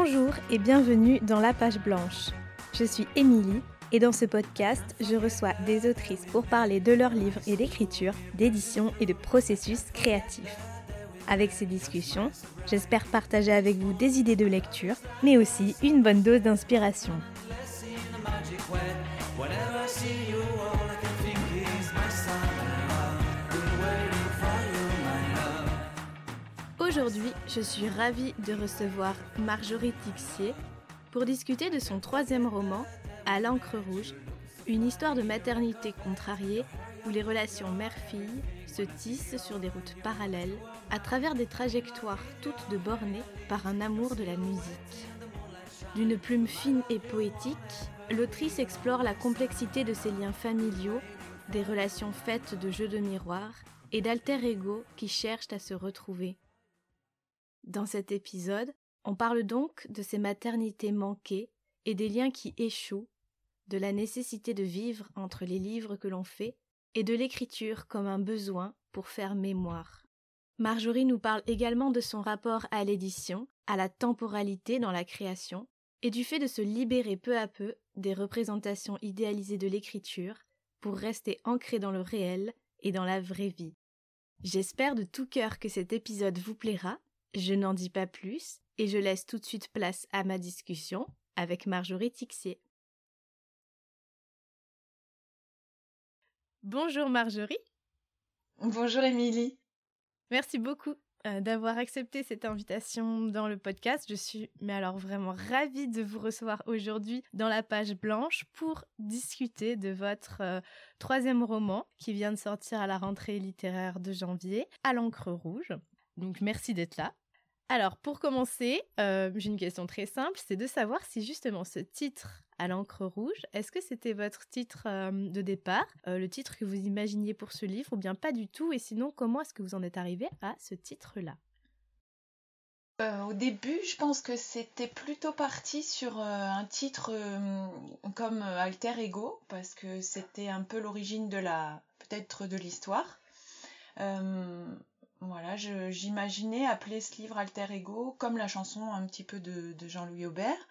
Bonjour et bienvenue dans La Page Blanche. Je suis Émilie et dans ce podcast, je reçois des autrices pour parler de leurs livres et d'écriture, d'édition et de processus créatifs. Avec ces discussions, j'espère partager avec vous des idées de lecture, mais aussi une bonne dose d'inspiration. Aujourd'hui, je suis ravie de recevoir Marjorie Tixier pour discuter de son troisième roman, À l'encre rouge, une histoire de maternité contrariée où les relations mère-fille se tissent sur des routes parallèles à travers des trajectoires toutes de bornées par un amour de la musique. D'une plume fine et poétique, l'autrice explore la complexité de ses liens familiaux, des relations faites de jeux de miroir et d'alter ego qui cherchent à se retrouver. Dans cet épisode, on parle donc de ces maternités manquées et des liens qui échouent, de la nécessité de vivre entre les livres que l'on fait et de l'écriture comme un besoin pour faire mémoire. Marjorie nous parle également de son rapport à l'édition, à la temporalité dans la création, et du fait de se libérer peu à peu des représentations idéalisées de l'écriture pour rester ancré dans le réel et dans la vraie vie. J'espère de tout cœur que cet épisode vous plaira je n'en dis pas plus et je laisse tout de suite place à ma discussion avec Marjorie Tixier. Bonjour Marjorie. Bonjour Émilie. Merci beaucoup euh, d'avoir accepté cette invitation dans le podcast. Je suis mais alors vraiment ravie de vous recevoir aujourd'hui dans la page blanche pour discuter de votre euh, troisième roman qui vient de sortir à la rentrée littéraire de janvier, à l'encre rouge. Donc merci d'être là. Alors pour commencer, euh, j'ai une question très simple, c'est de savoir si justement ce titre à l'encre rouge, est-ce que c'était votre titre euh, de départ, euh, le titre que vous imaginiez pour ce livre, ou bien pas du tout, et sinon comment est-ce que vous en êtes arrivé à ce titre-là? Au début, je pense que c'était plutôt parti sur un titre comme Alter Ego, parce que c'était un peu l'origine de la, peut-être de l'histoire. Voilà, j'imaginais appeler ce livre Alter Ego comme la chanson un petit peu de, Jean-Louis Aubert.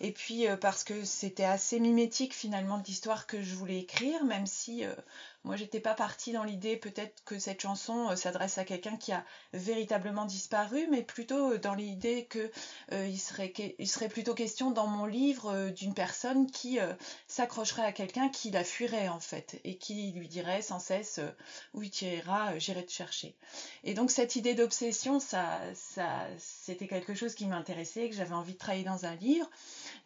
Et puis euh, parce que c'était assez mimétique finalement de l'histoire que je voulais écrire, même si euh, moi j'étais pas partie dans l'idée peut-être que cette chanson euh, s'adresse à quelqu'un qui a véritablement disparu, mais plutôt dans l'idée que il, serait, plutôt question dans mon livre d'une personne qui s'accrocherait à quelqu'un qui la fuirait en fait, et qui lui dirait sans cesse où il tirera, j'irai te chercher. Et donc cette idée d'obsession, ça, c'était quelque chose qui m'intéressait, que j'avais envie de travailler dans un livre.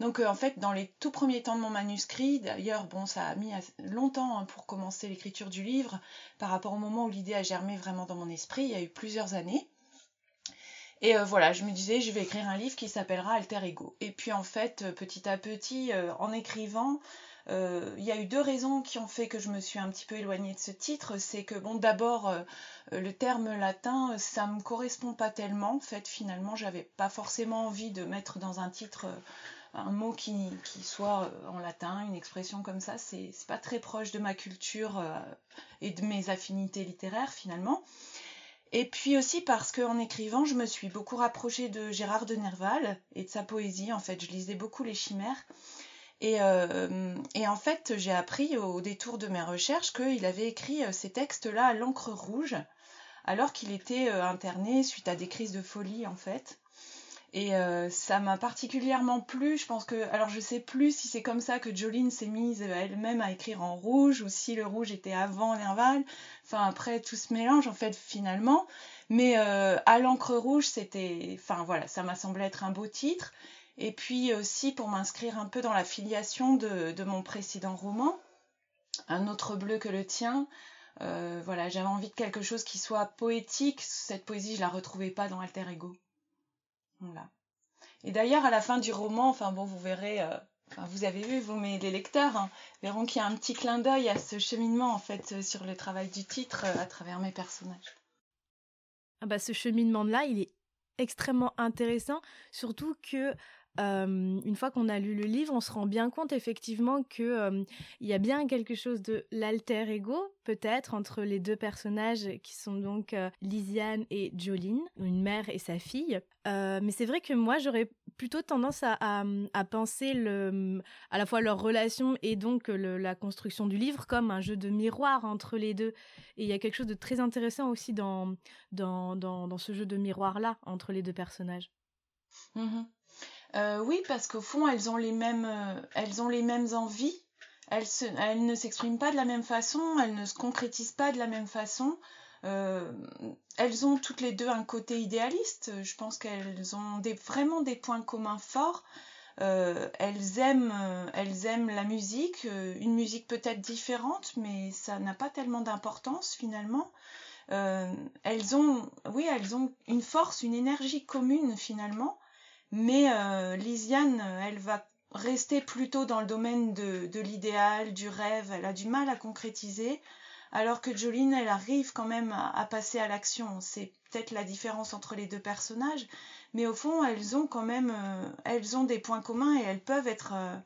Donc euh, en fait, dans les tout premiers temps de mon manuscrit, d'ailleurs, bon, ça a mis longtemps hein, pour commencer l'écriture du livre par rapport au moment où l'idée a germé vraiment dans mon esprit, il y a eu plusieurs années. Et euh, voilà, je me disais, je vais écrire un livre qui s'appellera Alter Ego. Et puis en fait, euh, petit à petit, en écrivant, il y a eu deux raisons qui ont fait que je me suis un petit peu éloignée de ce titre. C'est que, bon, d'abord, le terme latin, ça me correspond pas tellement. En fait, finalement, j'avais pas forcément envie de mettre dans un titre un mot qui, soit euh, en latin, une expression comme ça, c'est pas très proche de ma culture euh, et de mes affinités littéraires finalement. Et puis aussi parce qu'en écrivant, je me suis beaucoup rapprochée de Gérard de Nerval et de sa poésie. En fait, je lisais beaucoup les chimères. Et, euh, et en fait, j'ai appris au détour de mes recherches qu'il avait écrit ces textes-là à l'encre rouge, alors qu'il était interné suite à des crises de folie, en fait. Et euh, ça m'a particulièrement plu. Je pense que, alors je sais plus si c'est comme ça que Jolene s'est mise elle-même à écrire en rouge ou si le rouge était avant Nerval. Enfin après tout ce mélange en fait finalement. Mais euh, à l'encre rouge c'était, enfin voilà, ça m'a semblé être un beau titre. Et puis aussi pour m'inscrire un peu dans la filiation de, de, mon précédent roman, un autre bleu que le tien. Euh, voilà, j'avais envie de quelque chose qui soit poétique. Cette poésie, je la retrouvais pas dans Alter Ego. Voilà. Et d'ailleurs, à la fin du roman, enfin bon, vous verrez, euh, vous avez vu, vous, mais les lecteurs hein, verront qu'il y a un petit clin d'œil à ce cheminement, en fait, euh, sur le travail du titre euh, à travers mes personnages. Ah bah, ce cheminement-là, il est extrêmement intéressant, surtout que une fois qu'on a lu le livre, on se rend bien compte effectivement que y a bien quelque chose de l'alter ego peut-être entre les deux personnages qui sont donc Lisiane et Jolene, une mère et sa fille. mais c'est vrai que moi j'aurais plutôt tendance à, penser à la fois leur relation et donc la construction du livre comme un jeu de miroir entre les deux. Et il y a quelque chose de très intéressant aussi dans, ce jeu de miroir-là entre les deux personnages. Mmh euh, oui, parce qu'au fond, elles ont les mêmes, euh, elles ont les mêmes envies. Elles, ne s'expriment pas de la même façon, elles ne se concrétisent pas de la même façon. Euh, elles ont toutes les deux un côté idéaliste. Je pense qu'elles ont vraiment des points communs forts. Elles aiment, elles aiment la musique, une musique peut-être différente, mais ça n'a pas tellement d'importance finalement. elles ont, oui, elles ont une force, une énergie commune finalement, mais Lisiane, elle va rester plutôt dans le domaine de, l'idéal, du rêve. Elle a du mal à concrétiser alors que Jolene, elle arrive quand même à, passer à l'action. C'est peut-être la différence entre les deux personnages, mais au fond, elles ont quand même, euh, elles ont des points communs et elles peuvent être, euh,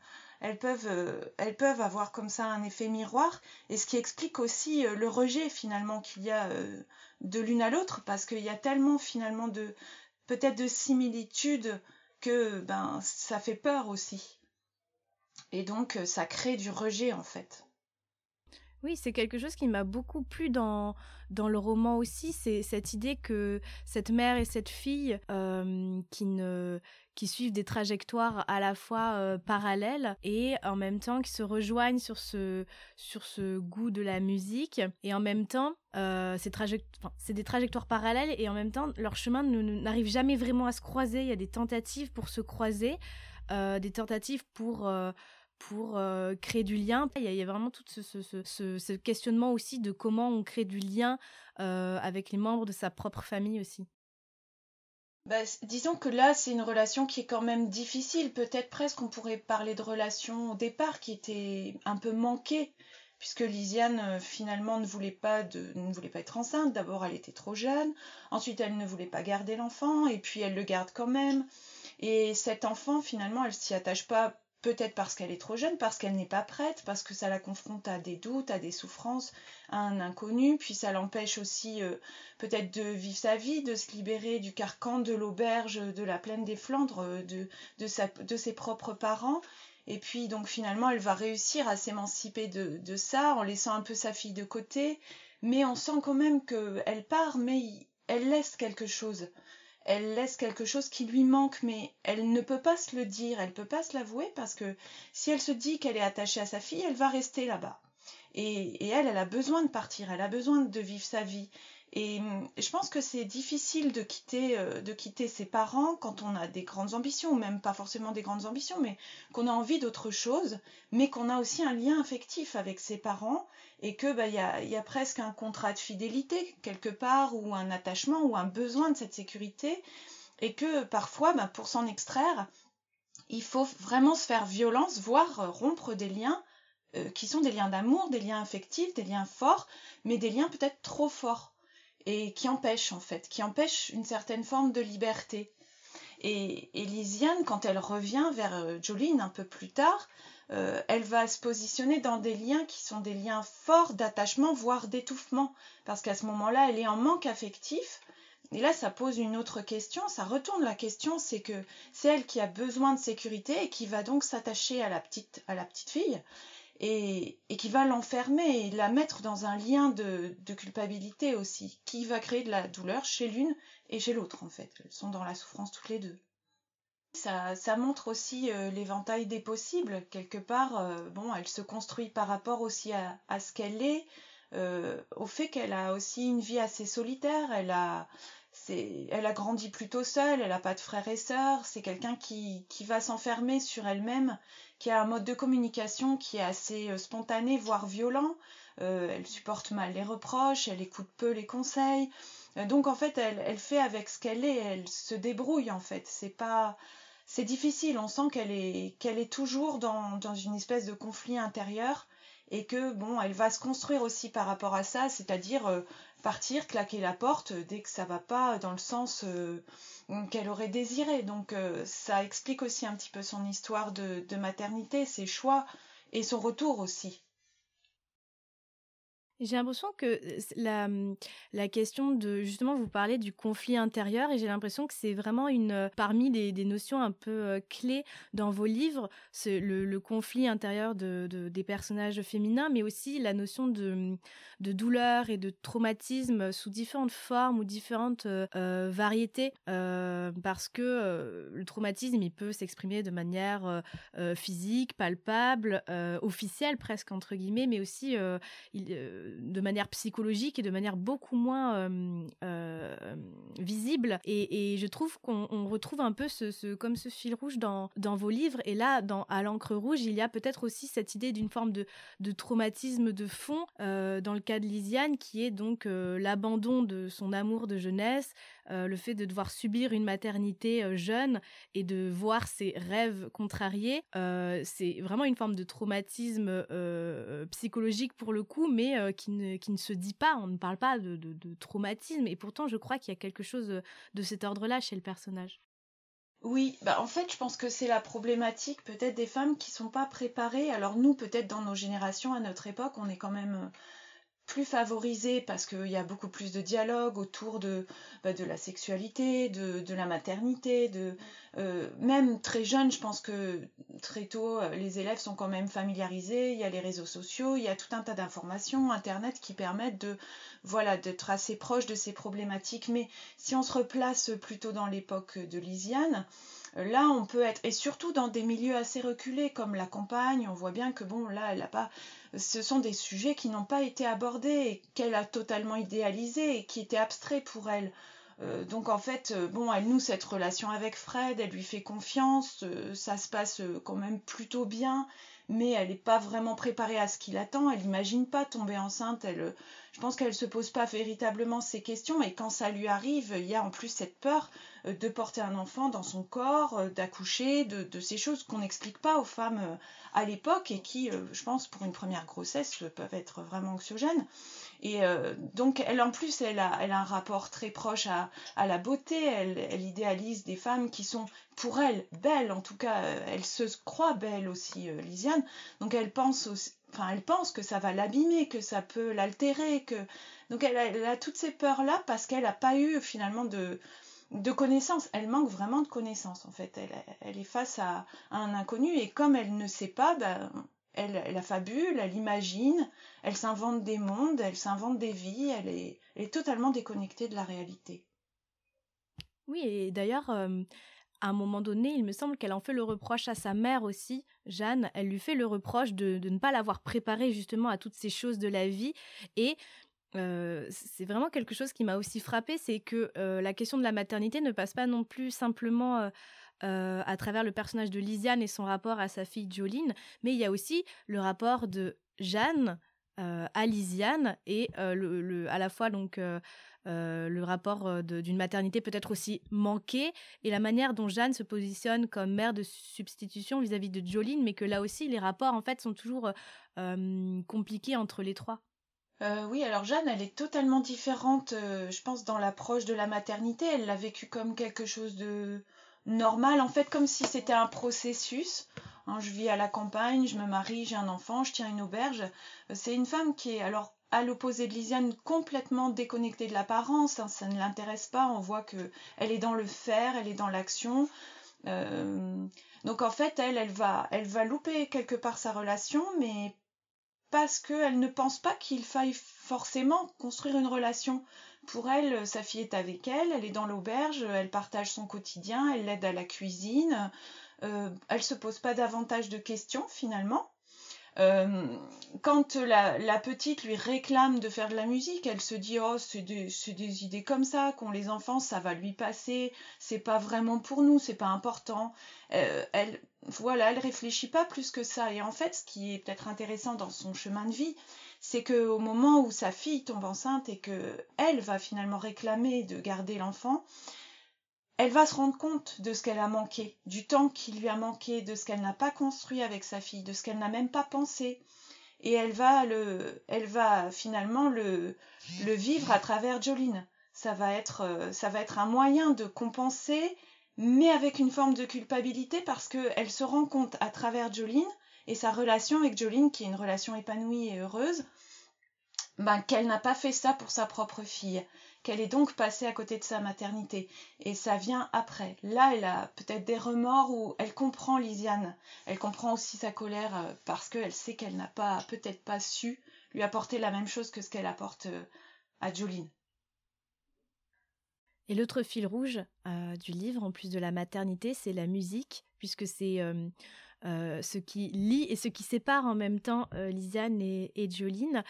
elles peuvent, euh, elles peuvent avoir comme ça un effet miroir, et ce qui explique aussi le rejet finalement qu'il y a de l'une à l'autre, parce qu'il y a tellement finalement de, peut-être de similitudes que ben ça fait peur aussi. Et donc ça crée du rejet en fait. Oui, c'est quelque chose qui m'a beaucoup plu dans, dans le roman aussi, c'est cette idée que cette mère et cette fille euh, qui, ne, qui suivent des trajectoires à la fois euh, parallèles et en même temps qui se rejoignent sur ce, sur ce goût de la musique et en même temps euh, c'est des trajectoires parallèles et en même temps leur chemin n'arrive jamais vraiment à se croiser, il y a des tentatives pour se croiser, des tentatives pour pour euh, créer du lien. Il y, a, vraiment tout ce, questionnement aussi de comment on crée du lien euh, avec les membres de sa propre famille aussi. Bah, disons que là, c'est une relation qui est quand même difficile. Peut-être presque on pourrait parler de relation au départ qui était un peu manquée, puisque Lisiane euh, finalement ne voulait pas ne voulait pas être enceinte. D'abord, elle était trop jeune. Ensuite, elle ne voulait pas garder l'enfant, et puis elle le garde quand même. Et cet enfant, finalement, elle s'y attache pas Peut-être parce qu'elle est trop jeune, parce qu'elle n'est pas prête, parce que ça la confronte à des doutes, à des souffrances, à un inconnu, puis ça l'empêche aussi euh, peut-être de vivre sa vie, de se libérer du carcan de l'auberge de la plaine des Flandres, euh, de, de, ses propres parents. Et puis donc finalement, elle va réussir à s'émanciper de, de ça en laissant un peu sa fille de côté, mais on sent quand même qu'elle part, mais elle laisse quelque chose elle laisse quelque chose qui lui manque, mais elle ne peut pas se le dire, elle ne peut pas se l'avouer parce que si elle se dit qu'elle est attachée à sa fille, elle va rester là-bas. Et, elle, elle a besoin de partir, elle a besoin de vivre sa vie. Et je pense que c'est difficile de quitter, euh, de quitter ses parents quand on a des grandes ambitions, ou même pas forcément des grandes ambitions, mais qu'on a envie d'autre chose, mais qu'on a aussi un lien affectif avec ses parents, et que bah, y, a, presque un contrat de fidélité quelque part, ou un attachement, ou un besoin de cette sécurité, et que parfois, bah, pour s'en extraire, il faut vraiment se faire violence, voire rompre des liens euh, qui sont des liens d'amour, des liens affectifs, des liens forts, mais des liens peut-être trop forts et qui empêche en fait, qui empêche une certaine forme de liberté. Et, Lisiane, quand elle revient vers euh, Jolene un peu plus tard, euh, elle va se positionner dans des liens qui sont des liens forts d'attachement, voire d'étouffement, parce qu'à ce moment-là, elle est en manque affectif. Et là, ça pose une autre question, ça retourne la question, c'est que c'est elle qui a besoin de sécurité et qui va donc s'attacher à la petite fille et, qui va l'enfermer et la mettre dans un lien de, culpabilité aussi, qui va créer de la douleur chez l'une et chez l'autre en fait. Elles sont dans la souffrance toutes les deux. Ça, montre aussi euh, l'éventail des possibles. Quelque part, euh, bon, elle se construit par rapport aussi à, à ce qu'elle est, euh, au fait qu'elle a aussi une vie assez solitaire. Elle a, elle a grandi plutôt seule, elle n'a pas de frères et sœurs, c'est quelqu'un qui, qui va s'enfermer sur elle-même, qui a un mode de communication qui est assez euh, spontané, voire violent. Euh, elle supporte mal les reproches, elle écoute peu les conseils. Euh, donc en fait, elle, elle fait avec ce qu'elle est, elle se débrouille en fait. C'est pas, c'est difficile. On sent qu'elle est, qu'elle est toujours dans, dans une espèce de conflit intérieur et que bon, elle va se construire aussi par rapport à ça, c'est-à-dire partir, claquer la porte dès que ça va pas dans le sens euh, qu'elle aurait désiré. Donc euh, ça explique aussi un petit peu son histoire de, maternité, ses choix et son retour aussi. J'ai l'impression que la, mmh, la question de justement vous parlez du conflit intérieur et j'ai l'impression que c'est vraiment une parmi des, des, notions un peu clés dans vos livres, le, le, conflit intérieur de, de, des personnages féminins, mais aussi la notion de, mmh, de douleur et de traumatisme sous différentes formes ou différentes variétés, parce que le traumatisme il peut s'exprimer de manière physique, palpable, officielle presque entre guillemets, mais aussi de manière psychologique et de manière beaucoup moins euh, euh, visible. Et, je trouve qu'on retrouve un peu ce, comme ce fil rouge dans, vos livres. Et là, dans À l'encre rouge, il y a peut-être aussi cette idée d'une forme de, de, traumatisme de fond euh, dans le cas de Lisiane, qui est donc l'abandon de son amour de jeunesse, le fait de devoir subir une maternité jeune et de voir ses rêves contrariés, c'est vraiment une forme de traumatisme psychologique pour le coup, mais qui, ne, qui ne se dit pas, on ne parle pas de, de traumatisme, et pourtant je crois qu'il y a quelque chose de cet ordre-là chez le personnage. Oui, bah en fait, je pense que c'est la problématique peut-être des femmes qui sont pas préparées. Alors nous, peut-être dans nos générations, à notre époque, on est quand même plus favorisé parce qu'il y a beaucoup plus de dialogue autour de, bah, la sexualité, de, de la maternité, de euh, même très jeune, je pense que très tôt, euh, les élèves sont quand même familiarisés, il y a les réseaux sociaux, il y a tout un tas d'informations, Internet qui permettent de voilà d'être assez proche de ces problématiques. Mais si on se replace plutôt dans l'époque de Lisiane, Là, on peut être, et surtout dans des milieux assez reculés comme la campagne, on voit bien que bon, là, elle a pas, ce sont des sujets qui n'ont pas été abordés, qu'elle a totalement idéalisés et qui étaient abstraits pour elle. Euh, donc en fait, euh, bon, elle noue cette relation avec Fred, elle lui fait confiance, euh, ça se passe quand même plutôt bien, mais elle n'est pas vraiment préparée à ce qu'il attend, elle n'imagine pas tomber enceinte, elle, je pense qu'elle se pose pas véritablement ces questions, et quand ça lui arrive, il y a en plus cette peur euh, de porter un enfant dans son corps, euh, d'accoucher, de, ces choses qu'on n'explique pas aux femmes euh, à l'époque et qui, je pense, pour une première grossesse, peuvent être vraiment anxiogènes. Et donc, elle, en plus, elle a, elle un rapport très proche à, la beauté. Elle, elle, idéalise des femmes qui sont, pour elle, belles. En tout cas, elle se croit belle aussi, Lisiane. Donc, elle pense Enfin, elle pense que ça va l'abîmer, que ça peut l'altérer, que donc elle a, elle toutes ces peurs là parce qu'elle n'a pas eu finalement de, de connaissances. Elle manque vraiment de connaissances, en fait. Elle, est face à, un inconnu et comme elle ne sait pas, ben, elle, elle a fabule, elle imagine, elle s'invente des mondes, elle s'invente des vies, elle est, totalement déconnectée de la réalité. Oui, et d'ailleurs, euh, à un moment donné, il me semble qu'elle en fait le reproche à sa mère aussi, Jeanne. Elle lui fait le reproche de, ne pas l'avoir préparée justement à toutes ces choses de la vie. Et c'est vraiment quelque chose qui m'a aussi frappé, c'est que la question de la maternité ne passe pas non plus simplement à travers le personnage de Lisiane et son rapport à sa fille Jolene, mais il y a aussi le rapport de Jeanne à Lisiane et le, à la fois donc le rapport d'une maternité peut-être aussi manquée et la manière dont Jeanne se positionne comme mère de substitution vis-à-vis -vis de Jolene, mais que là aussi les rapports en fait sont toujours compliqués entre les trois. Euh, oui, alors Jeanne, elle est totalement différente, euh, je pense, dans l'approche de la maternité. Elle l'a vécu comme quelque chose de normal, en fait, comme si c'était un processus. Hein, je vis à la campagne, je me marie, j'ai un enfant, je tiens une auberge. Euh, c'est une femme qui est, alors, à l'opposé de Lisiane, complètement déconnectée de l'apparence. Hein, ça ne l'intéresse pas. On voit que elle est dans le faire, elle est dans l'action. donc en fait, elle, elle va, elle va louper quelque part sa relation, mais parce qu'elle ne pense pas qu'il faille forcément construire une relation. Pour elle, sa fille est avec elle, elle est dans l'auberge, elle partage son quotidien, elle l'aide à la cuisine, euh, elle se pose pas davantage de questions finalement. Euh, quand la, petite lui réclame de faire de la musique, elle se dit oh c'est des, des, idées comme ça qu'ont les enfants, ça va lui passer, c'est pas vraiment pour nous, c'est pas important. Euh, elle voilà, elle réfléchit pas plus que ça. Et en fait, ce qui est peut-être intéressant dans son chemin de vie, c'est que au moment où sa fille tombe enceinte et que elle va finalement réclamer de garder l'enfant, elle va se rendre compte de ce qu'elle a manqué, du temps qui lui a manqué, de ce qu'elle n'a pas construit avec sa fille, de ce qu'elle n'a même pas pensé. Et elle va le, elle va finalement le, vivre à travers Jolene. Ça va être, euh, ça va être un moyen de compenser, mais avec une forme de culpabilité parce qu'elle se rend compte à travers Jolene et sa relation avec Jolene, qui est une relation épanouie et heureuse, ben, qu'elle n'a pas fait ça pour sa propre fille, qu'elle est donc passée à côté de sa maternité. Et ça vient après. Là, elle a peut-être des remords ou elle comprend Lisiane. Elle comprend aussi sa colère euh, parce qu'elle sait qu'elle n'a pas, peut-être pas su lui apporter la même chose que ce qu'elle apporte euh, à Jolene. Et l'autre fil rouge euh, du livre, en plus de la maternité, c'est la musique, puisque c'est ce qui lie et ce qui sépare en même temps Lisiane et, et Jolene.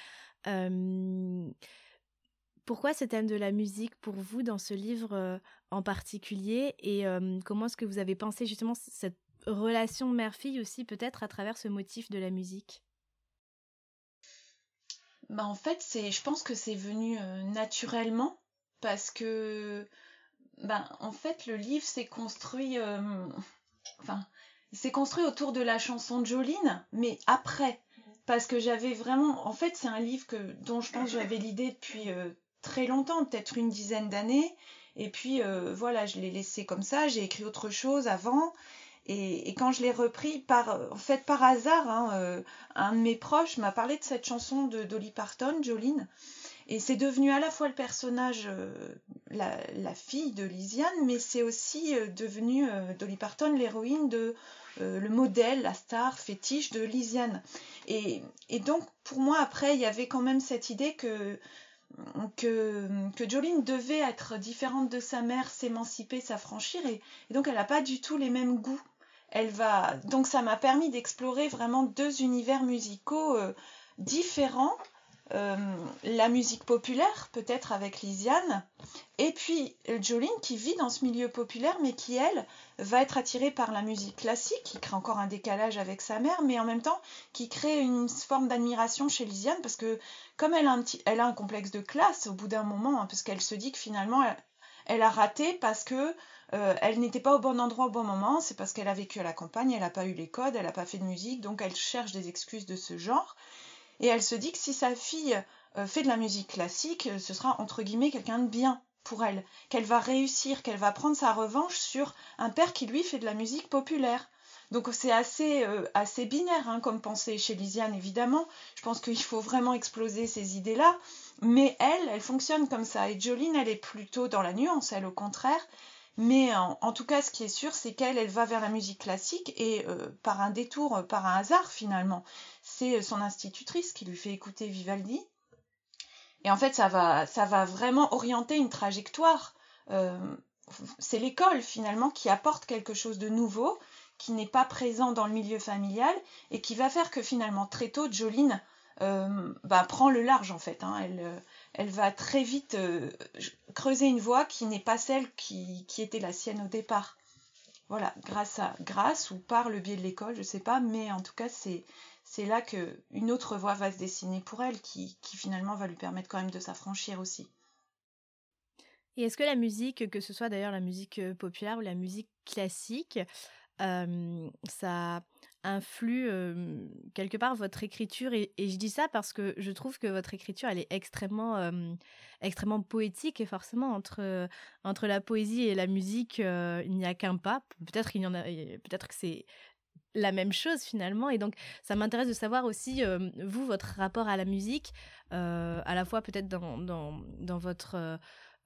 Pourquoi ce thème de la musique pour vous dans ce livre euh, en particulier et comment est-ce que vous avez pensé justement cette relation mère-fille aussi peut-être à travers ce motif de la musique? Bah en fait c'est je pense que c'est venu euh, naturellement parce que ben en fait le livre s'est construit enfin c'est construit autour de la chanson de Jolene mais après. Parce que j'avais vraiment en fait c'est un livre que dont je pense que j'avais l'idée depuis euh, très longtemps peut-être une dizaine d'années. Et puis euh, voilà je l'ai laissé comme ça j'ai écrit autre chose avant. Et, quand je l'ai repris par en fait par hasard hein, euh, un de mes proches m'a parlé de cette chanson de Dolly Parton Jolene. Et c'est devenu à la fois le personnage, la, fille de Lisiane, mais c'est aussi devenu Dolly Parton l'héroïne de le modèle, la star fétiche de Lisiane. Et, donc, pour moi, après, il y avait quand même cette idée que, que, que Jolene devait être différente de sa mère, s'émanciper, s'affranchir, et, donc elle n'a pas du tout les mêmes goûts. Elle va, donc ça m'a permis d'explorer vraiment deux univers musicaux euh, différents euh, la musique populaire, peut-être avec Lisiane, et puis Jolene qui vit dans ce milieu populaire, mais qui, elle, va être attirée par la musique classique, qui crée encore un décalage avec sa mère, mais en même temps qui crée une forme d'admiration chez Lisiane, parce que comme elle a un, complexe de classe au bout d'un moment, hein, parce qu'elle se dit que finalement, elle, a raté parce que euh, elle n'était pas au bon endroit au bon moment, c'est parce qu'elle a vécu à la campagne, elle n'a pas eu les codes, elle n'a pas fait de musique, donc elle cherche des excuses de ce genre. Et elle se dit que si sa fille euh, fait de la musique classique, euh, ce sera entre guillemets quelqu'un de bien pour elle, qu'elle va réussir, qu'elle va prendre sa revanche sur un père qui lui fait de la musique populaire. Donc c'est assez, euh, binaire hein, comme pensée chez Lisiane, évidemment. Je pense qu'il faut vraiment exploser ces idées-là. Mais elle, elle fonctionne comme ça. Et Jolene, elle est plutôt dans la nuance, elle au contraire. Mais en, tout cas, ce qui est sûr, c'est qu'elle, elle va vers la musique classique et par un détour, par un hasard finalement c'est son institutrice qui lui fait écouter Vivaldi. Et en fait, ça va, ça va vraiment orienter une trajectoire. Euh, c'est l'école finalement qui apporte quelque chose de nouveau, qui n'est pas présent dans le milieu familial et qui va faire que finalement très tôt, Jolene euh, bah, prend le large en fait. Hein. Elle, elle, va très vite euh, creuser une voie qui n'est pas celle qui, qui, était la sienne au départ. Voilà, grâce à grâce ou par le biais de l'école, je sais pas, mais en tout cas c'est c'est là qu'une autre voie va se dessiner pour elle, qui, finalement va lui permettre quand même de s'affranchir aussi. Et est-ce que la musique, que ce soit d'ailleurs la musique euh, populaire ou la musique classique, euh, ça influe euh, quelque part votre écriture? Et, je dis ça parce que je trouve que votre écriture elle est extrêmement extrêmement poétique et forcément. Entre entre la poésie et la musique il n'y a qu'un pas. Peut-être il y en a peut-être que c'est la même chose finalement. Et donc, ça m'intéresse de savoir aussi, euh, vous, votre rapport à la musique, euh, à la fois peut-être dans, dans, votre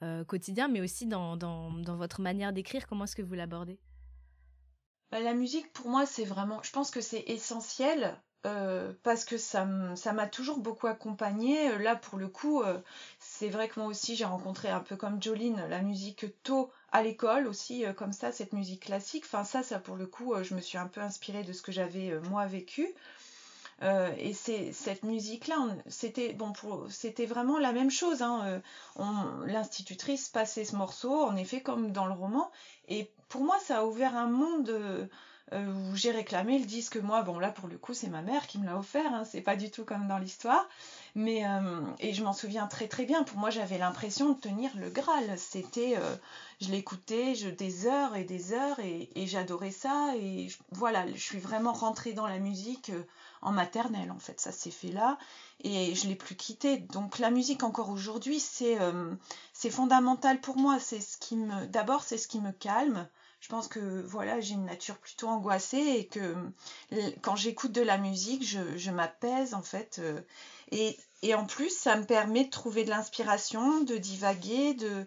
euh, quotidien, mais aussi dans, dans, votre manière d'écrire. Comment est-ce que vous l'abordez? Bah, La musique, pour moi, c'est vraiment, je pense que c'est essentiel. Parce que ça m'a toujours beaucoup accompagnée. Là, pour le coup, c'est vrai que moi aussi, j'ai rencontré un peu comme Jolene la musique tôt à l'école aussi, euh, comme ça, cette musique classique. Enfin, ça, ça pour le coup, euh, je me suis un peu inspirée de ce que j'avais euh, moi vécu. et c'est cette musique-là, c'était bon, c'était vraiment la même chose. Hein. L'institutrice passait ce morceau, en effet, comme dans le roman. Et pour moi, ça a ouvert un monde où j'ai réclamé le disque. Moi, bon, là, pour le coup, c'est ma mère qui me l'a offert. Hein. C'est pas du tout comme dans l'histoire. Mais euh, et je m'en souviens très très bien. Pour moi, j'avais l'impression de tenir le Graal. C'était, euh, je l'écoutais des heures et des heures et, j'adorais ça. Et voilà, je suis vraiment rentrée dans la musique euh, en maternelle en fait. Ça s'est fait là et je l'ai plus quitté. Donc la musique encore aujourd'hui, c'est c'est fondamental pour moi. C'est ce qui me, d'abord, c'est ce qui me calme. Je pense que voilà, j'ai une nature plutôt angoissée et que quand j'écoute de la musique, je, m'apaise en fait. et, en plus, ça me permet de trouver de l'inspiration, de divaguer, de,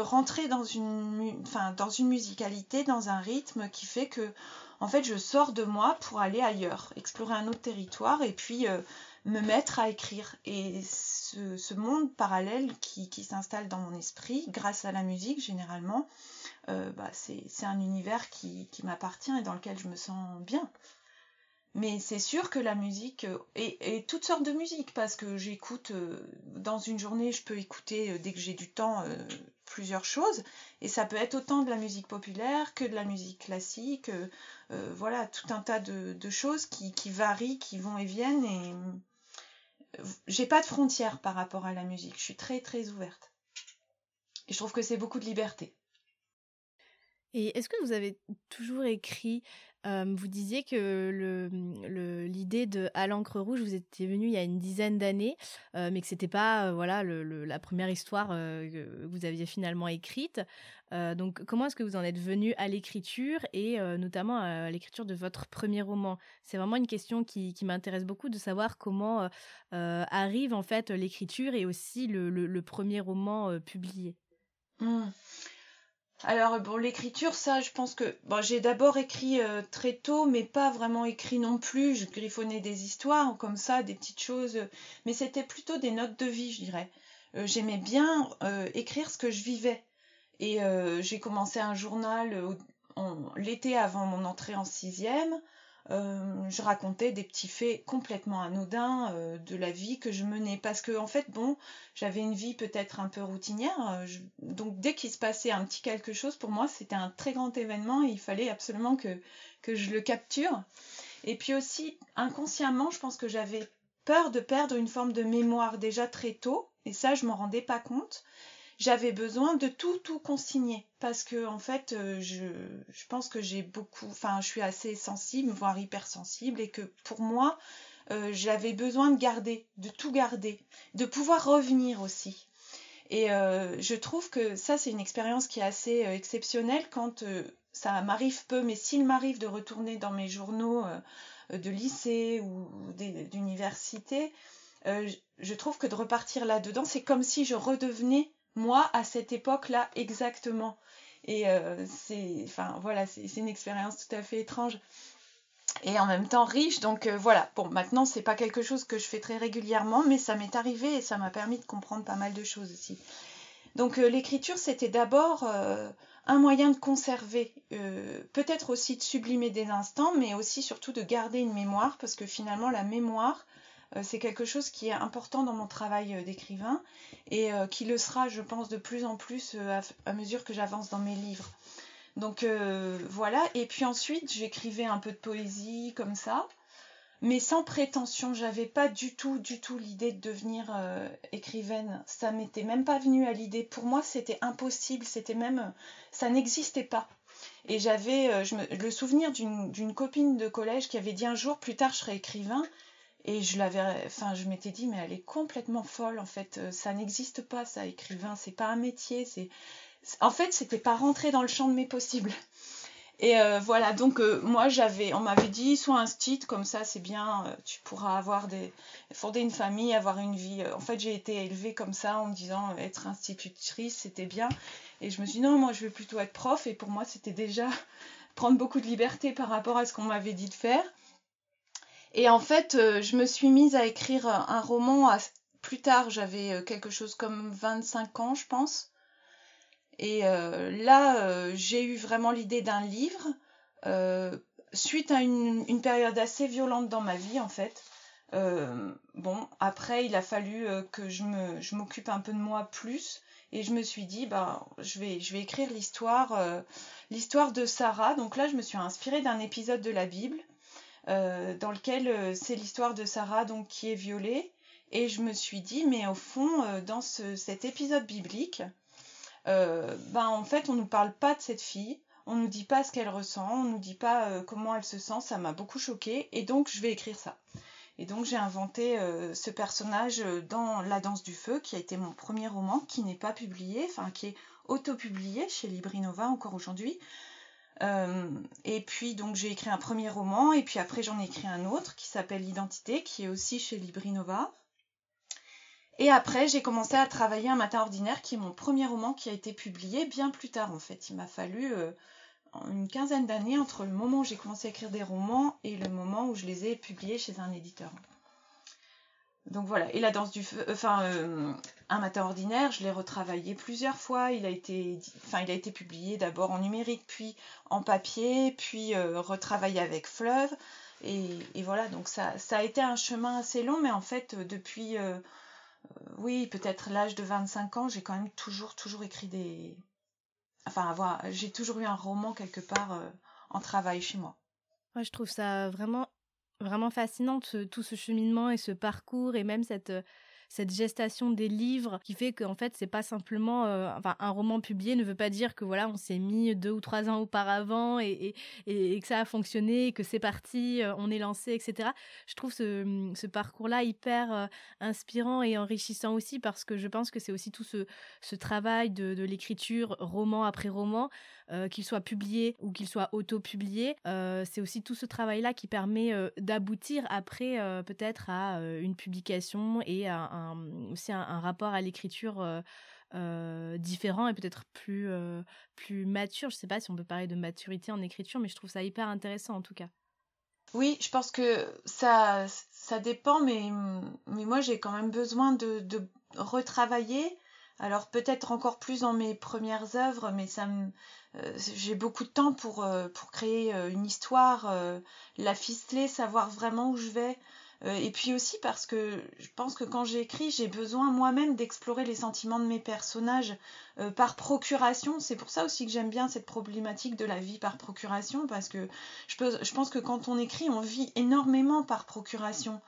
rentrer dans une, enfin, dans une musicalité, dans un rythme qui fait que en fait, je sors de moi pour aller ailleurs, explorer un autre territoire et puis me mettre à écrire. Et ce, monde parallèle qui, s'installe dans mon esprit, grâce à la musique généralement, euh, bah, c'est un univers qui, m'appartient et dans lequel je me sens bien. Mais c'est sûr que la musique, euh, et, toutes sortes de musique, parce que j'écoute, euh, dans une journée, je peux écouter, dès que j'ai du temps, plusieurs choses, et ça peut être autant de la musique populaire que de la musique classique, voilà, tout un tas de, choses qui, qui, varient, qui vont et viennent, et j'ai pas de frontières par rapport à la musique. Je suis très très ouverte. Et je trouve que c'est beaucoup de liberté. Et est-ce que vous avez toujours écrit vous disiez que l'idée de À l'encre rouge vous était venue il y a une dizaine d'années, mais que c'était pas voilà la première histoire que vous aviez finalement écrite. donc comment est-ce que vous en êtes venu à l'écriture et notamment à l'écriture de votre premier roman? C'est vraiment une question qui, m'intéresse beaucoup de savoir comment arrive en fait l'écriture et aussi le, premier roman publié. Mmh. Alors l'écriture, ça, je pense que j'ai d'abord écrit euh, très tôt, mais pas vraiment écrit non plus. Je griffonnais des histoires comme ça, des petites choses, mais c'était plutôt des notes de vie, je dirais. Euh, j'aimais bien euh, écrire ce que je vivais, et j'ai commencé un journal l'été avant mon entrée en sixième. Euh, je racontais des petits faits complètement anodins euh, de la vie que je menais. Parce que en fait bon j'avais une vie peut-être un peu routinière euh, donc dès qu'il se passait un petit quelque chose pour moi c'était un très grand événement et il fallait absolument que, que je le capture. Et puis aussi inconsciemment je pense que j'avais peur de perdre une forme de mémoire déjà très tôt et ça je m'en rendais pas compte j'avais besoin de tout tout consigner. Parce que en fait euh, je, je pense que j'ai beaucoup enfin je suis assez sensible voire hypersensible et que pour moi euh, j'avais besoin de garder de tout garder de pouvoir revenir aussi. Et euh, je trouve que ça c'est une expérience qui est assez exceptionnelle quand ça m'arrive peu mais s'il m'arrive de retourner dans mes journaux de lycée ou d'université je trouve que de repartir là-dedans, c'est comme si je redevenais moi à cette époque-là exactement. Et euh, c'est, enfin voilà, c'est une expérience tout à fait étrange et en même temps riche. Donc euh, voilà. Bon, maintenant c'est pas quelque chose que je fais très régulièrement, mais ça m'est arrivé et ça m'a permis de comprendre pas mal de choses aussi. Donc euh, l'écriture c'était d'abord un moyen de conserver, peut-être aussi de sublimer des instants, mais aussi surtout de garder une mémoire, parce que finalement la mémoire, c'est quelque chose qui est important dans mon travail euh, d'écrivain et euh, qui le sera, je pense, de plus en plus à, mesure que j'avance dans mes livres. Donc voilà, et puis ensuite j'écrivais un peu de poésie comme ça, mais sans prétention. J'avais pas du tout, du tout l'idée de devenir écrivaine. Ça m'était même pas venu à l'idée. Pour moi, c'était impossible. C'était même, ça n'existait pas. Et j'avais le souvenir d'une copine de collège qui avait dit un jour plus tard je serai écrivain. Et je l'avais, enfin, je m'étais dit, mais elle est complètement folle, en fait. Euh, ça n'existe pas, ça, écrivain. C'est pas un métier. C'est, en fait, c'était pas rentré dans le champ de mes possibles. Et euh, voilà, donc euh, moi j'avais, on m'avait dit, soit un stit, comme ça c'est bien, tu pourras avoir des, fonder une famille, avoir une vie. En fait, j'ai été élevée comme ça en me disant être institutrice c'était bien. Et je me suis dit non, moi je veux plutôt être prof. Et pour moi c'était déjà prendre beaucoup de liberté par rapport à ce qu'on m'avait dit de faire. Et en fait, euh, je me suis mise à écrire un roman plus tard, j'avais euh, quelque chose comme 25 ans, je pense. Et euh, là, j'ai eu vraiment l'idée d'un livre, suite à une, période assez violente dans ma vie, en fait. bon, après, il a fallu que je m'occupe un peu de moi plus. Et je me suis dit, bah, je vais, écrire l'histoire, l'histoire de Sarah. Donc là, je me suis inspirée d'un épisode de la Bible euh, dans lequel euh, c'est l'histoire de Sarah donc qui est violée. Et je me suis dit, mais au fond, euh, dans cet épisode biblique, ben en fait, on nous parle pas de cette fille, on nous dit pas ce qu'elle ressent, on nous dit pas comment elle se sent, ça m'a beaucoup choqué, et donc je vais écrire ça. Et donc j'ai inventé ce personnage dans La danse du feu, qui a été mon premier roman, qui n'est pas publié, enfin qui est auto-publié chez Librinova encore aujourd'hui, et puis donc j'ai écrit un premier roman et puis après j'en ai écrit un autre qui s'appelle L'identité qui est aussi chez Librinova. Et après j'ai commencé à travailler un matin ordinaire qui est mon premier roman qui a été publié bien plus tard en fait. Il m'a fallu une quinzaine d'années entre le moment où j'ai commencé à écrire des romans et le moment où je les ai publiés chez un éditeur. Donc voilà, et la danse du feu, enfin euh, un matin ordinaire, je l'ai retravaillé plusieurs fois. Il a été, enfin il a été publié d'abord en numérique, puis en papier, puis euh, retravaillé avec Fleuve. Et, voilà, donc ça, ça a été un chemin assez long, mais en fait depuis, euh, oui, peut-être l'âge de 25 ans, j'ai quand même toujours, toujours écrit des, enfin avoir, j'ai toujours eu un roman quelque part en travail chez moi. Moi, je trouve ça vraiment vraiment fascinant tout ce cheminement et ce parcours et même cette cette gestation des livres qui fait qu'en fait c'est pas simplement euh, enfin un roman publié ne veut pas dire que voilà on s'est mis deux ou trois ans auparavant et, et, et que ça a fonctionné que c'est parti euh, on est lancé etc je trouve ce, ce parcours là hyper euh, inspirant et enrichissant aussi parce que je pense que c'est aussi tout ce, ce travail de, l'écriture roman après roman qu'il soit publié ou qu'il soit auto-publié c'est aussi tout ce travail là qui permet d'aboutir après peut-être à une publication et à aussi un, rapport à l'écriture euh, euh, différent et peut-être plus, euh, plus mature. Je ne sais pas si on peut parler de maturité en écriture, mais je trouve ça hyper intéressant en tout cas. Oui, je pense que ça, ça dépend, mais, mais moi j'ai quand même besoin de, de retravailler. Alors peut-être encore plus dans mes premières œuvres, mais ça j'ai beaucoup de temps pour, pour créer une histoire, la ficeler, savoir vraiment où je vais. Euh, et puis aussi parce que je pense que quand j'écris, j'ai besoin moi-même d'explorer les sentiments de mes personnages euh, par procuration. C'est pour ça aussi que j'aime bien cette problématique de la vie par procuration, parce que je, pense que quand on écrit, on vit énormément par procuration,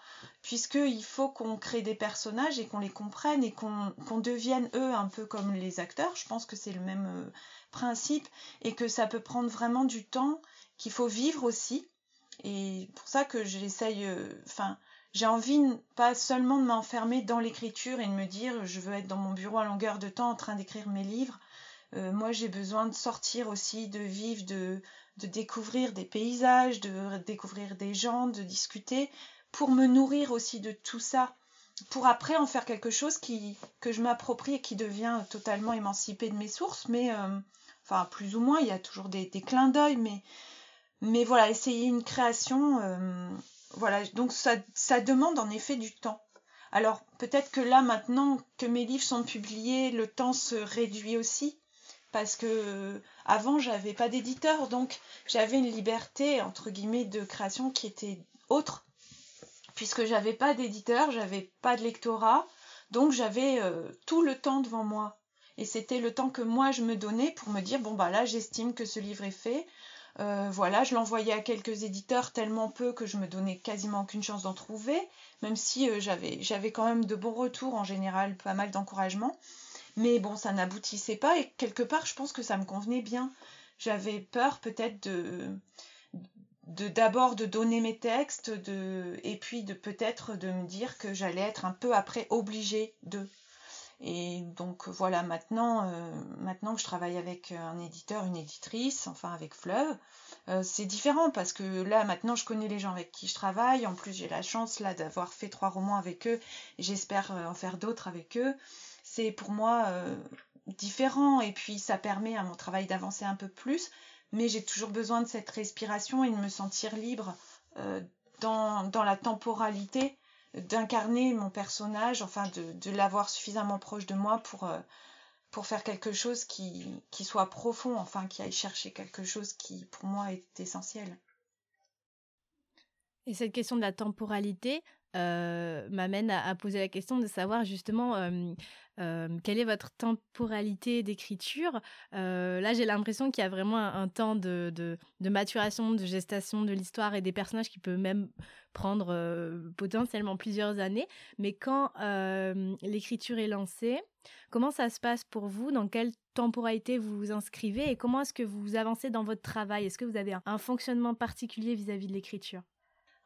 puisqu'il faut qu'on crée des personnages et qu'on les comprenne et qu'on devienne eux un peu comme les acteurs. Je pense que c'est le même euh, principe et que ça peut prendre vraiment du temps, qu'il faut vivre aussi. Et pour ça que j'essaye, euh, enfin, j'ai envie pas seulement de m'enfermer dans l'écriture et de me dire je veux être dans mon bureau à longueur de temps en train d'écrire mes livres. Euh, moi, j'ai besoin de sortir aussi, de vivre, de, de découvrir des paysages, de découvrir des gens, de discuter, pour me nourrir aussi de tout ça, pour après en faire quelque chose qui, que je m'approprie et qui devient totalement émancipé de mes sources, mais euh, enfin plus ou moins, il y a toujours des, des clins d'œil, mais mais voilà, essayer une création, euh, voilà, donc ça, demande en effet du temps. Alors peut-être que là maintenant que mes livres sont publiés, le temps se réduit aussi parce que euh, avant j'avais pas d'éditeur donc j'avais une liberté entre guillemets de création qui était autre puisque j'avais pas d'éditeur, j'avais pas de lectorat, donc j'avais euh, tout le temps devant moi et c'était le temps que moi je me donnais pour me dire bon bah là j'estime que ce livre est fait, euh, voilà, je l'envoyais à quelques éditeurs tellement peu que je me donnais quasiment aucune chance d'en trouver, même si euh, j'avais, quand même de bons retours en général, pas mal d'encouragement. Mais bon, ça n'aboutissait pas et quelque part, je pense que ça me convenait bien. J'avais peur peut-être de, de d'abord de donner mes textes, et puis de peut-être de me dire que j'allais être un peu après obligée de. Et donc voilà, maintenant, euh, maintenant que je travaille avec un éditeur, une éditrice, enfin avec Fleuve, euh, c'est différent parce que là maintenant je connais les gens avec qui je travaille. En plus j'ai la chance là d'avoir fait trois romans avec eux. J'espère euh, en faire d'autres avec eux. C'est pour moi différent et puis ça permet à mon travail d'avancer un peu plus. Mais j'ai toujours besoin de cette respiration et de me sentir libre dans, dans la temporalité d'incarner mon personnage, enfin de, l'avoir suffisamment proche de moi pour, euh, pour faire quelque chose qui, qui soit profond, enfin qui aille chercher quelque chose qui pour moi est essentiel. Et cette question de la temporalité euh, m'amène à, poser la question de savoir justement euh, euh, quelle est votre temporalité d'écriture. Là, j'ai l'impression qu'il y a vraiment un, temps de, maturation, de gestation de l'histoire et des personnages qui peut même prendre potentiellement plusieurs années. Mais quand l'écriture est lancée, comment ça se passe pour vous? Dans quelle temporalité vous vous inscrivez? Et comment est-ce que vous avancez dans votre travail? Est-ce que vous avez un, fonctionnement particulier vis à -vis de l'écriture?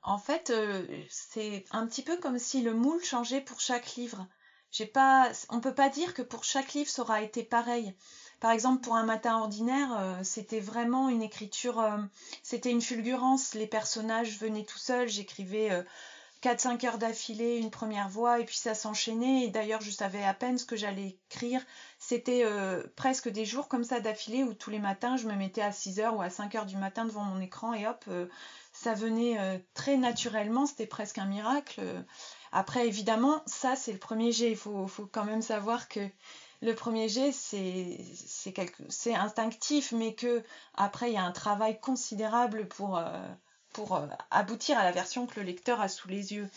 En fait, euh, c'est un petit peu comme si le moule changeait pour chaque livre. J'ai pas, on peut pas dire que pour chaque livre ça aura été pareil, par exemple, pour un matin ordinaire, euh, c'était vraiment une écriture, euh, c'était une fulgurance. Les personnages venaient tout seuls, j'écrivais 4-5 heures d'affilée, une première voix, et puis ça s'enchaînait. Et d'ailleurs, je savais à peine ce que j'allais écrire. C'était presque des jours comme ça d'affilée où tous les matins, je me mettais à 6 heures ou à 5 heures du matin devant mon écran et hop, ça venait très naturellement. C'était presque un miracle. Après, évidemment, ça, c'est le premier jet. Il faut, quand même savoir que le premier jet, c'est instinctif, mais que après il y a un travail considérable pour, euh, pour euh, aboutir à la version que le lecteur a sous les yeux.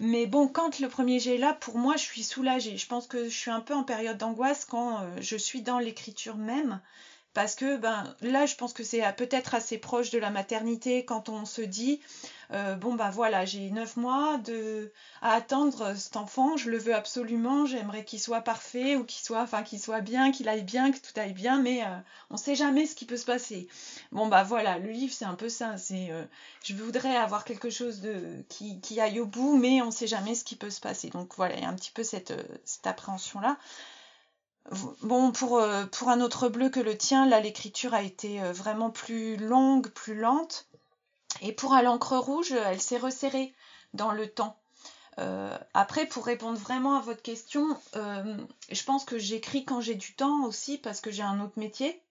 Mais bon, quand le premier jet est là, pour moi, je suis soulagée. Je pense que je suis un peu en période d'angoisse quand euh, je suis dans l'écriture même parce que ben là je pense que c'est peut-être assez proche de la maternité quand on se dit euh, bon ben voilà j'ai neuf mois de à attendre cet enfant je le veux absolument j'aimerais qu'il soit parfait ou qu'il soit enfin qu'il soit bien qu'il aille bien que tout aille bien mais euh, on ne sait jamais ce qui peut se passer. Bon bah voilà le livre c'est un peu ça c'est euh, je voudrais avoir quelque chose de qui, aille au bout mais on ne sait jamais ce qui peut se passer. Donc voilà il y a un petit peu cette, cette appréhension là Bon, pour, euh, pour un autre bleu que le tien, là, l'écriture a été euh, vraiment plus longue, plus lente. Et pour à l'encre rouge, elle s'est resserrée dans le temps. Euh, après, pour répondre vraiment à votre question, je pense que j'écris quand j'ai du temps aussi parce que j'ai un autre métier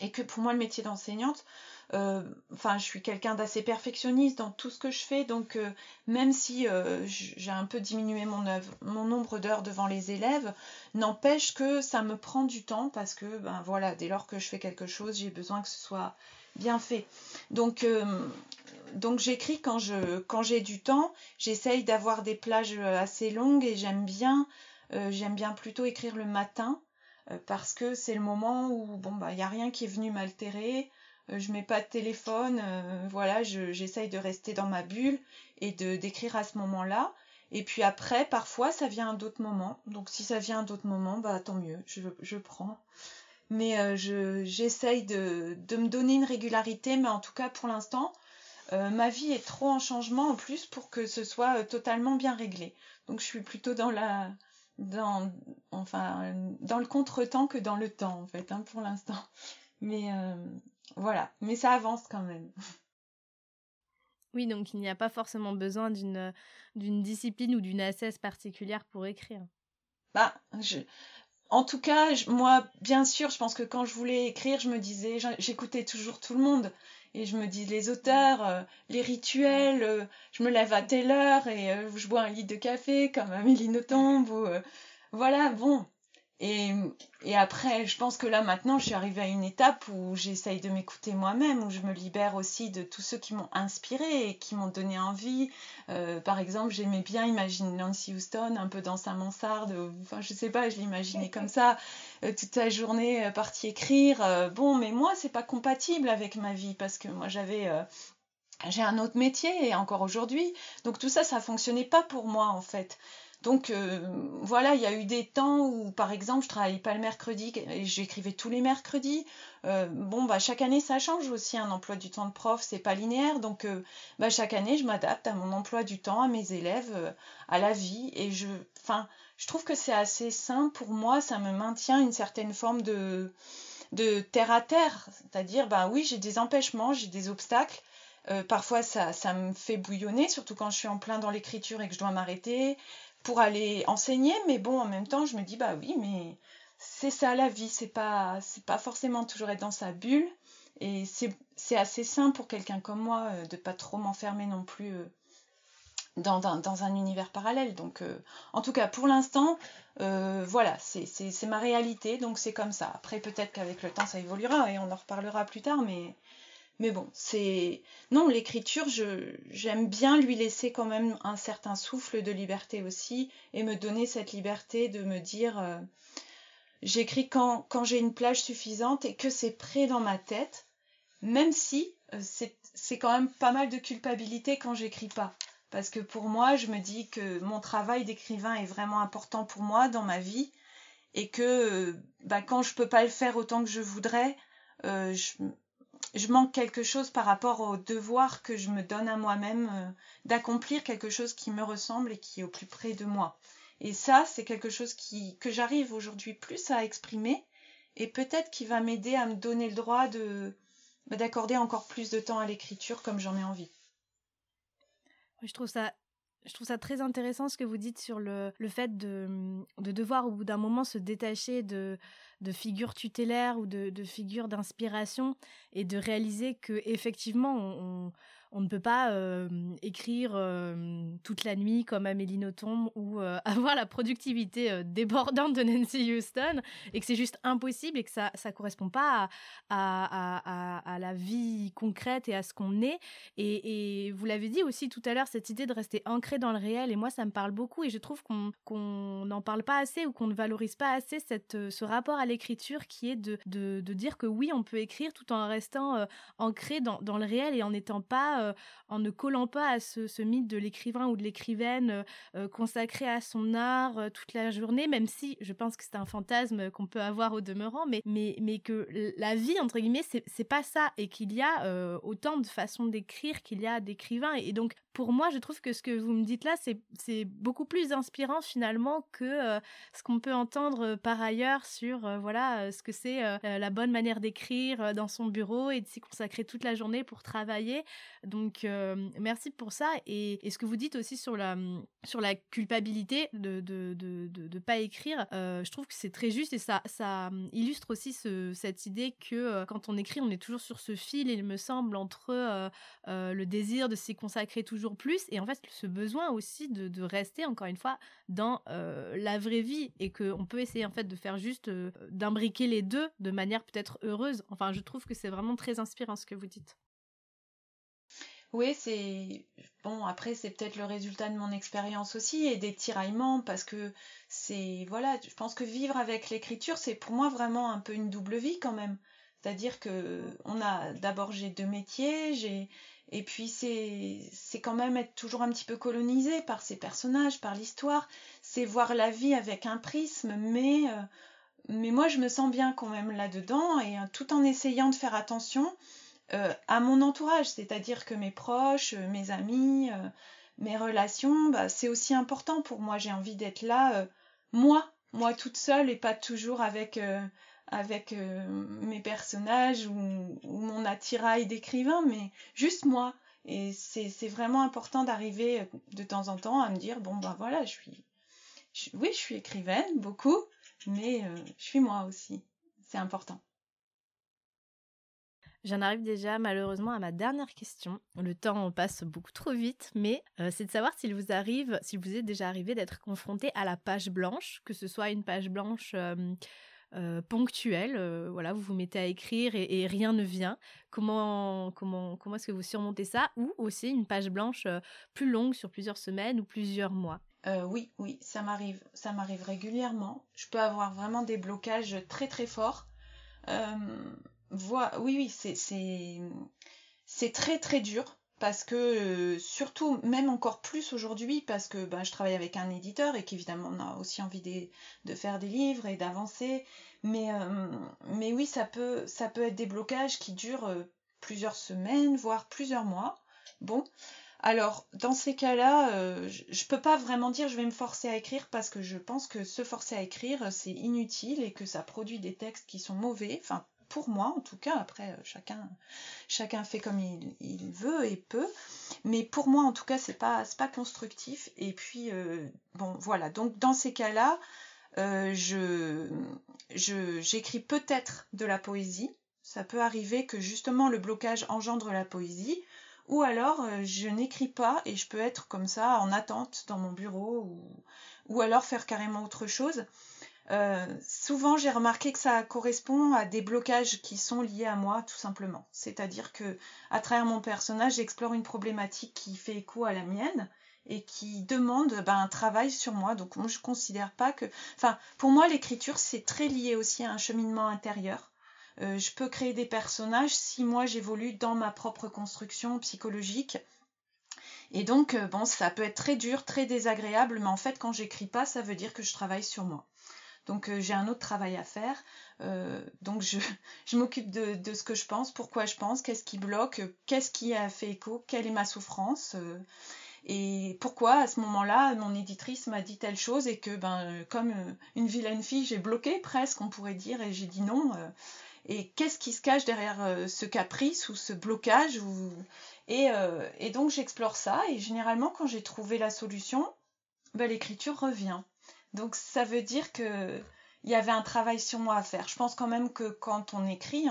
et que pour moi, le métier d'enseignante, euh, enfin, je suis quelqu'un d'assez perfectionniste dans tout ce que je fais, donc euh, même si euh, j'ai un peu diminué mon, mon nombre d'heures devant les élèves, n'empêche que ça me prend du temps parce que, ben voilà, dès lors que je fais quelque chose, j'ai besoin que ce soit bien fait. Donc, donc j'écris quand j'ai du temps. J'essaye d'avoir des plages assez longues et j'aime bien j'aime bien plutôt écrire le matin parce que c'est le moment où bon bah il y a rien qui est venu m'altérer. Euh, je mets pas de téléphone, euh, voilà, j'essaye de rester dans ma bulle et de d'écrire à ce moment-là. Et puis après, parfois, ça vient à d'autres moments. Donc si ça vient à d'autres moments, bah tant mieux, je, je prends. Mais euh, je j'essaye de, de, me donner une régularité, mais en tout cas pour l'instant, ma vie est trop en changement en plus pour que ce soit totalement bien réglé. Donc je suis plutôt dans la dans enfin dans le contretemps que dans le temps en fait, hein, pour l'instant. Mais voilà, mais ça avance quand même. Oui, donc il n'y a pas forcément besoin d'une d'une discipline ou d'une assesse particulière pour écrire. Bah, je... En tout cas, moi, bien sûr, je pense que quand je voulais écrire, je me disais, j'écoutais toujours tout le monde. Et je me dis, les auteurs, euh, les rituels, euh, je me lève à telle heure et euh, je bois un litre de café comme Amélie Nothomb. Ou, voilà, bon, et, après, je pense que là maintenant, je suis arrivée à une étape où j'essaye de m'écouter moi-même, où je me libère aussi de tous ceux qui m'ont inspiré et qui m'ont donné envie. Euh, par exemple, j'aimais bien imaginer Nancy Houston un peu dans sa mansarde, enfin je sais pas, je l'imaginais comme ça, euh, toute la journée euh, partie écrire. Bon, mais moi, c'est pas compatible avec ma vie parce que moi j'avais j'ai un autre métier et encore aujourd'hui. Donc tout ça, ça fonctionnait pas pour moi en fait. Donc euh, voilà, il y a eu des temps où, par exemple, je travaillais pas le mercredi et j'écrivais tous les mercredis. Euh, bon, bah chaque année ça change aussi. Un emploi du temps de prof, c'est pas linéaire, donc euh, bah, chaque année je m'adapte à mon emploi du temps, à mes élèves, à la vie. Et je, enfin, je trouve que c'est assez sain pour moi. Ça me maintient une certaine forme de de terre à terre, c'est-à-dire, bah oui, j'ai des empêchements, j'ai des obstacles. parfois, ça, ça me fait bouillonner, surtout quand je suis en plein dans l'écriture et que je dois m'arrêter pour aller enseigner, mais bon, en même temps, je me dis, bah oui, mais c'est ça la vie, c'est pas, pas forcément toujours être dans sa bulle, et c'est assez sain pour quelqu'un comme moi euh, de pas trop m'enfermer non plus euh, dans, un univers parallèle. Donc, euh, en tout cas, pour l'instant, voilà, c'est ma réalité, donc c'est comme ça. Après, peut-être qu'avec le temps, ça évoluera et on en reparlera plus tard, mais mais bon, c'est. Non, l'écriture, j'aime bien lui laisser quand même un certain souffle de liberté aussi et me donner cette liberté de me dire euh, j'écris quand, j'ai une plage suffisante et que c'est prêt dans ma tête, même si euh, c'est quand même pas mal de culpabilité quand j'écris pas. Parce que pour moi, je me dis que mon travail d'écrivain est vraiment important pour moi dans ma vie et que euh, bah, quand je peux pas le faire autant que je voudrais, je, je manque quelque chose par rapport au devoir que je me donne à moi-même euh, d'accomplir quelque chose qui me ressemble et qui est au plus près de moi. Et ça, c'est quelque chose que j'arrive aujourd'hui plus à exprimer et peut-être qui va m'aider à me donner le droit de bah, d'accorder encore plus de temps à l'écriture comme j'en ai envie. je trouve ça je trouve ça très intéressant ce que vous dites sur le, le fait de, de devoir au bout d'un moment se détacher de, de figures tutélaires ou de, de figures d'inspiration et de réaliser que effectivement on, on ne peut pas écrire toute la nuit comme Amélie Nothomb ou avoir la productivité débordante de Nancy Houston et que c'est juste impossible et que ça ça correspond pas à, à, la vie concrète et à ce qu'on est. Et, vous l'avez dit aussi tout à l'heure cette idée de rester ancré dans le réel et moi ça me parle beaucoup et je trouve qu'on qu'on n'en parle pas assez ou qu'on ne valorise pas assez cette ce rapport à l'écriture qui est de, de, de dire que oui on peut écrire tout en restant ancré dans, dans le réel et en n'étant pas euh, en ne collant pas à ce, mythe de l'écrivain ou de l'écrivaine euh, euh, consacré à son art toute la journée, même si je pense que c'est un fantasme qu'on peut avoir au demeurant, mais, mais, mais que la vie, entre guillemets, c'est pas ça, et qu'il y a autant de façons d'écrire qu'il y a d'écrivains. Et, donc, pour moi, je trouve que ce que vous me dites là, c'est beaucoup plus inspirant finalement que ce qu'on peut entendre par ailleurs sur voilà ce que c'est la bonne manière d'écrire dans son bureau et de s'y consacrer toute la journée pour travailler. Donc euh, merci pour ça et, ce que vous dites aussi sur la sur la culpabilité de de, de, pas écrire, euh, je trouve que c'est très juste et ça ça illustre aussi ce, cette idée que euh, quand on écrit, on est toujours sur ce fil, il me semble, entre le désir de s'y consacrer toujours plus et en fait ce besoin aussi de, de rester encore une fois dans la vraie vie et qu'on peut essayer en fait de faire juste d'imbriquer les deux de manière peut-être heureuse. Enfin, je trouve que c'est vraiment très inspirant ce que vous dites. Oui, c'est bon. Après, c'est peut-être le résultat de mon expérience aussi et des tiraillements parce que c'est voilà. Je pense que vivre avec l'écriture, c'est pour moi vraiment un peu une double vie quand même. C'est-à-dire que on a d'abord j'ai deux métiers, j'ai et puis c'est quand même être toujours un petit peu colonisé par ces personnages, par l'histoire. C'est voir la vie avec un prisme, mais euh, mais moi je me sens bien quand même là-dedans et euh, tout en essayant de faire attention euh, à mon entourage, c'est-à-dire que mes proches, euh, mes amis, euh, mes relations, bah, c'est aussi important pour moi. J'ai envie d'être là, moi, moi toute seule et pas toujours avec, avec mes personnages ou, mon attirail d'écrivain, mais juste moi. Et c'est vraiment important d'arriver de temps en temps à me dire, bon ben voilà, je suis, oui, je suis écrivaine, beaucoup, mais je suis moi aussi. C'est important. J'en arrive déjà malheureusement à ma dernière question. Le temps passe beaucoup trop vite, mais euh, c'est de savoir s'il vous arrive, s'il vous est déjà arrivé d'être confronté à la page blanche, que ce soit une page blanche euh, euh, ponctuelle, voilà, vous vous mettez à écrire et, rien ne vient. Comment comment comment est-ce que vous surmontez ça? Ou aussi une page blanche plus longue sur plusieurs semaines ou plusieurs mois? Oui, oui, ça m'arrive, ça m'arrive régulièrement. Je peux avoir vraiment des blocages très très forts oui, oui, c'est très très dur parce que euh, surtout même encore plus aujourd'hui parce que ben, je travaille avec un éditeur et qu'évidemment on a aussi envie de, faire des livres et d'avancer. Mais, euh, mais oui ça peut ça peut être des blocages qui durent euh, plusieurs semaines voire plusieurs mois. Bon alors dans ces cas-là je, ne peux pas vraiment dire je vais me forcer à écrire parce que je pense que se forcer à écrire c'est inutile et que ça produit des textes qui sont mauvais pour moi en tout cas, après euh, chacun, chacun fait comme il, veut et peut, mais pour moi en tout cas c'est pas, pas constructif. Et puis euh, bon voilà, donc dans ces cas-là, euh, je, j'écris peut-être de la poésie. Ça peut arriver que justement le blocage engendre la poésie, ou alors je n'écris pas et je peux être comme ça en attente dans mon bureau, ou, ou alors faire carrément autre chose. Euh, souvent, j'ai remarqué que ça correspond à des blocages qui sont liés à moi, tout simplement. C'est-à-dire que, à travers mon personnage, j'explore une problématique qui fait écho à la mienne et qui demande ben, un travail sur moi. Donc, moi, je considère pas que. Enfin, pour moi, l'écriture, c'est très lié aussi à un cheminement intérieur. Euh, je peux créer des personnages si moi j'évolue dans ma propre construction psychologique. Et donc, euh, bon, ça peut être très dur, très désagréable, mais en fait, quand j'écris pas, ça veut dire que je travaille sur moi. Donc euh, j'ai un autre travail à faire. Euh, donc je, m'occupe de, ce que je pense, pourquoi je pense, qu'est-ce qui bloque, qu'est-ce qui a fait écho, quelle est ma souffrance. Euh, Et pourquoi à ce moment-là, mon éditrice m'a dit telle chose et que, ben, comme une vilaine fille, j'ai bloqué presque, on pourrait dire, et j'ai dit non. et qu'est-ce qui se cache derrière ce caprice ou ce blocage et, et, donc j'explore ça, et généralement, quand j'ai trouvé la solution, ben, l'écriture revient. Donc ça veut dire que il y avait un travail sur moi à faire. Je pense quand même que quand on écrit,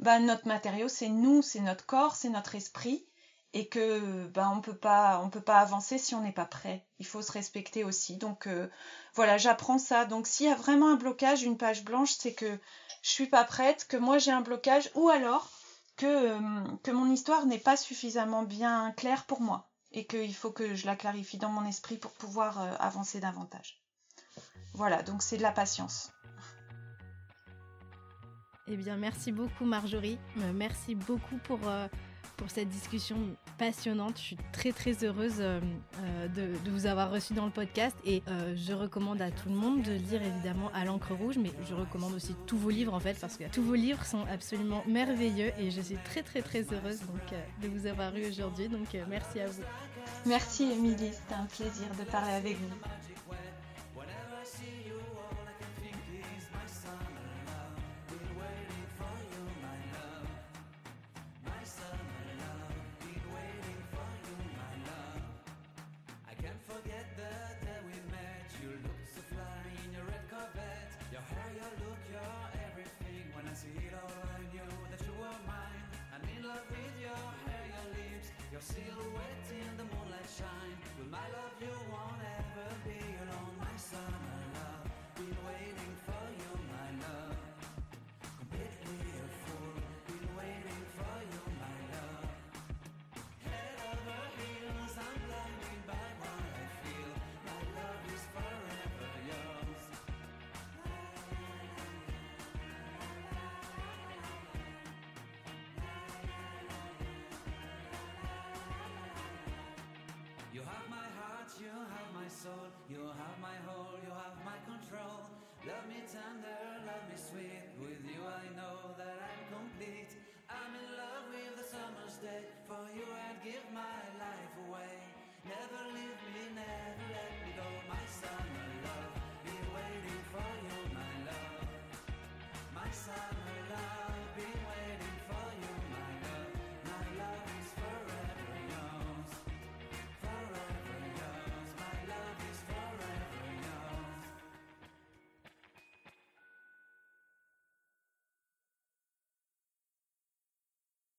ben, notre matériau, c'est nous, c'est notre corps, c'est notre esprit, et que ben, on peut pas, peut pas avancer si on n'est pas prêt. Il faut se respecter aussi. Donc euh, voilà, j'apprends ça. Donc s'il y a vraiment un blocage, une page blanche, c'est que je suis pas prête, que moi j'ai un blocage, ou alors que, euh, mon histoire n'est pas suffisamment bien claire pour moi et qu'il faut que je la clarifie dans mon esprit pour pouvoir euh, avancer davantage. Voilà, donc c'est de la patience. Eh bien, merci beaucoup Marjorie. Euh, merci beaucoup pour, euh, pour cette discussion passionnante. Je suis très très heureuse de, de, vous avoir reçu dans le podcast et je recommande à tout le monde de lire évidemment à l'encre rouge, mais je recommande aussi tous vos livres en fait parce que tous vos livres sont absolument merveilleux et je suis très très très heureuse donc, de vous avoir eu aujourd'hui. Donc merci à vous. Merci Émilie, c'était un plaisir de parler avec vous. with your hair, your lips, your silhouette in the moonlight shine. With my love, you won't ever be alone. My summer love, been waiting Love me tender, love me sweet. With you I know that I'm complete. I'm in love with the summer's day. For you I'd give my life away. Never leave me, never let me go. My summer love, be waiting for you, my love. My summer love.